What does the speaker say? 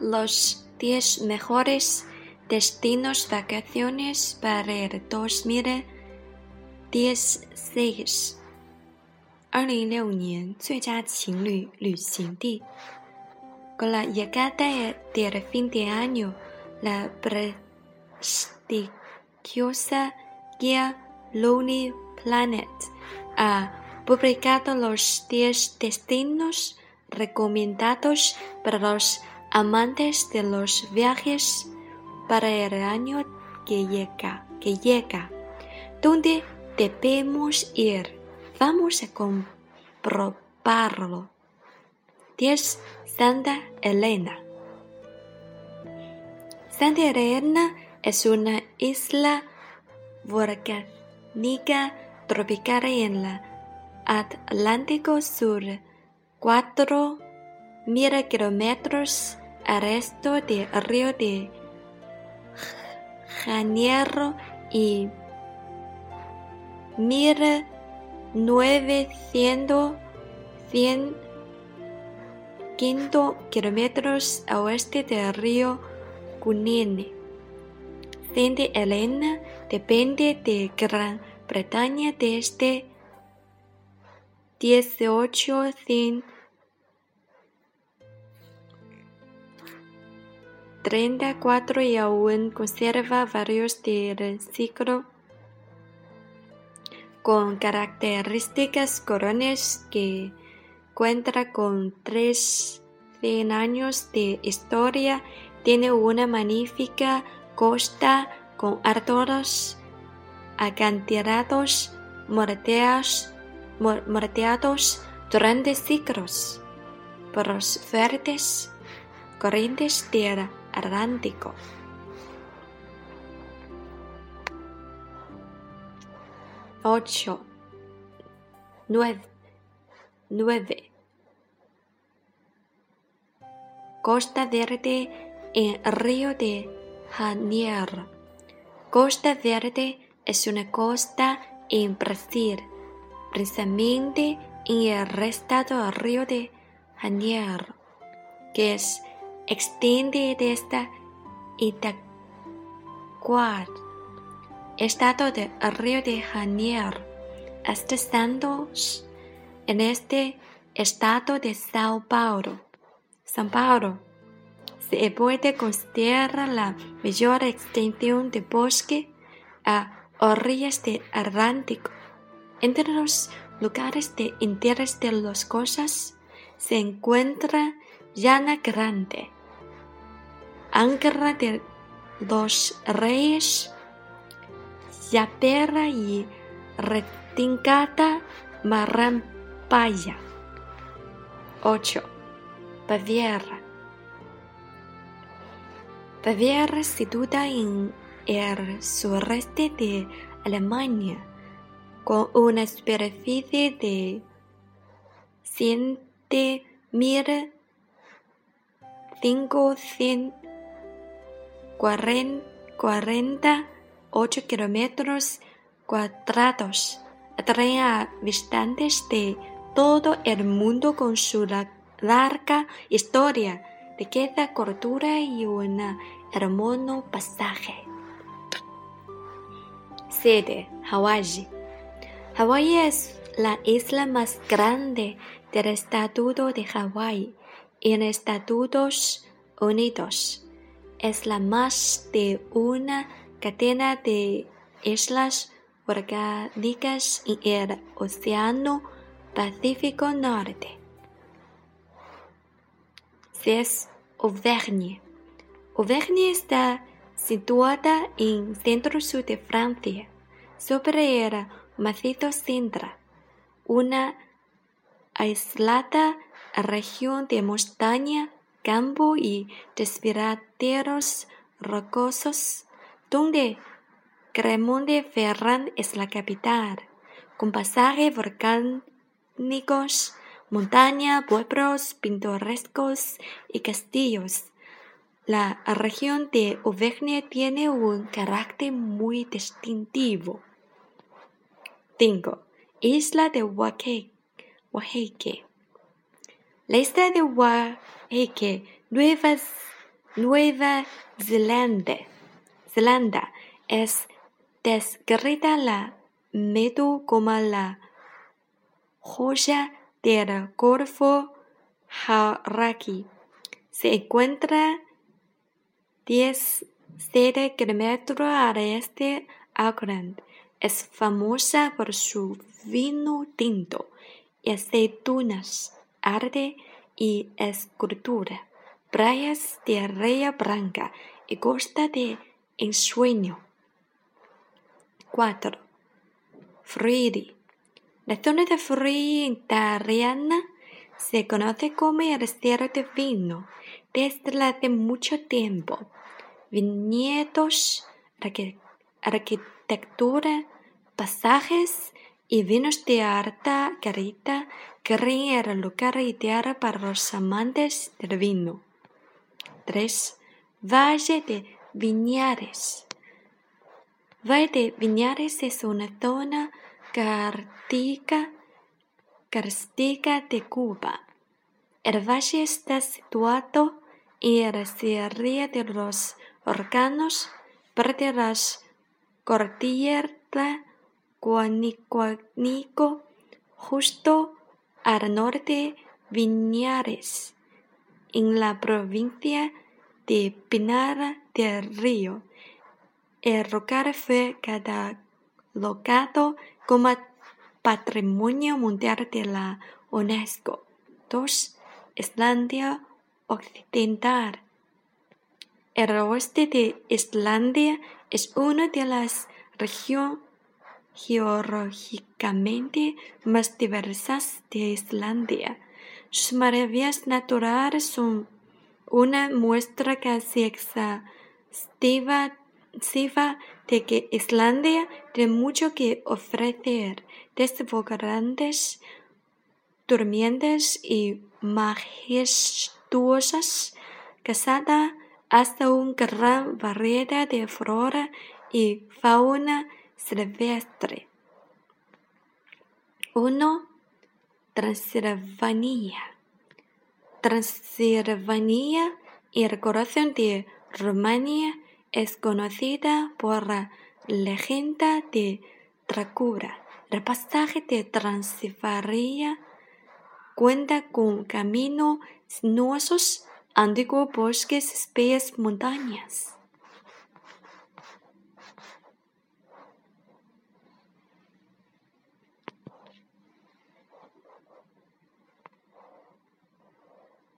los 10 mejores destinos vacaciones para el 2016. 二零一六年最佳情侣旅行地。Con la llegada del fin de año, la prestigiosa guía Lonely Planet ha publicado los 10 destinos recomendados para los amantes de los viajes para el año que llega, que llega. ¿Dónde debemos ir? Vamos a comprobarlo. 10. Santa Elena. Santa Elena es una isla volcánica tropical en el Atlántico Sur, 4.000 kilómetros resto del río de Janeiro y 1900 kilómetros a oeste del río Cunene. Santa Elena depende de Gran Bretaña desde 1834 y aún conserva varios del ciclo con características coronas que cuenta con tres años de historia, tiene una magnífica costa con altos acantilados morteados durante siglos por los fuertes corrientes del Atlántico. 8. 9. 9. Costa Verde en Río de Janeiro. Costa Verde es una costa en Brasil, precisamente en el estado Río de Janeiro, que es extiende desde Itaquá, estado de Río de Janeiro, hasta Santos, en este estado de Sao Paulo. San Paulo se puede considerar la mayor extensión de bosque a orillas del Atlántico. Entre los lugares de interés de las cosas se encuentra Llana Grande, Ancra de los Reyes, Yapera y Retingata Marampaya. 8. Baviera. Baviera situada en el sureste de Alemania, con una superficie de 100.548 kilómetros cuadrados, atrae a visitantes de todo el mundo con su larga historia, riqueza, cultura y un hermoso pasaje. 7. Hawái. Hawái es la isla más grande del estatuto de Hawái en Estados Unidos. Es la más de una cadena de islas orgánicas en el Océano Pacífico Norte. 6. Auvergne. Auvergne está situada en centro-sur de Francia, sobre el macizo Sintra, una aislada región de montaña, campo y desfiladeros rocosos, donde Cremonde Ferrand es la capital, con pasajes volcánicos montaña, pueblos pintorescos y castillos. La región de Auvergne tiene un carácter muy distintivo. 5. Isla de Oaxaca. La isla de Oaxaca, Nueva Nueva Zelanda. Zelanda es descrita la medio como la joya del Golfo Haraki. Se encuentra 17 kilómetros al este Auckland. Es famosa por su vino tinto y aceitunas, arte y escultura, playas de arena blanca y costa de ensueño. 4. Friuli. La zona de Friuli italiana se conoce como el estero de vino desde hace mucho tiempo. Viñedos, arquitectura, pasajes y vinos de alta calidad crean el lugar ideal para los amantes del vino. 3. Valle de Viñares. Valle de Viñares es una zona característica de Cuba. El valle está situado en la Sierra de los Órganos, parte de las cordilleras Guanico, justo al norte Viñares, en la provincia de Pinar del Río. El lugar fue catalogado como Patrimonio Mundial de la UNESCO. 2. Islandia Occidental. El oeste de Islandia es una de las regiones geológicamente más diversas de Islandia. Sus maravillas naturales son una muestra casi exhaustiva de que Islandia tiene mucho que ofrecer, desde grandes durmientes y majestuosas casadas hasta una gran variedad de flora y fauna silvestre. 1. Transilvania. Transilvania y el corazón de Rumania es conocida por la leyenda de Dracula. El pasaje de Transilvania cuenta con caminos sinuosos, antiguos bosques, bellas montañas.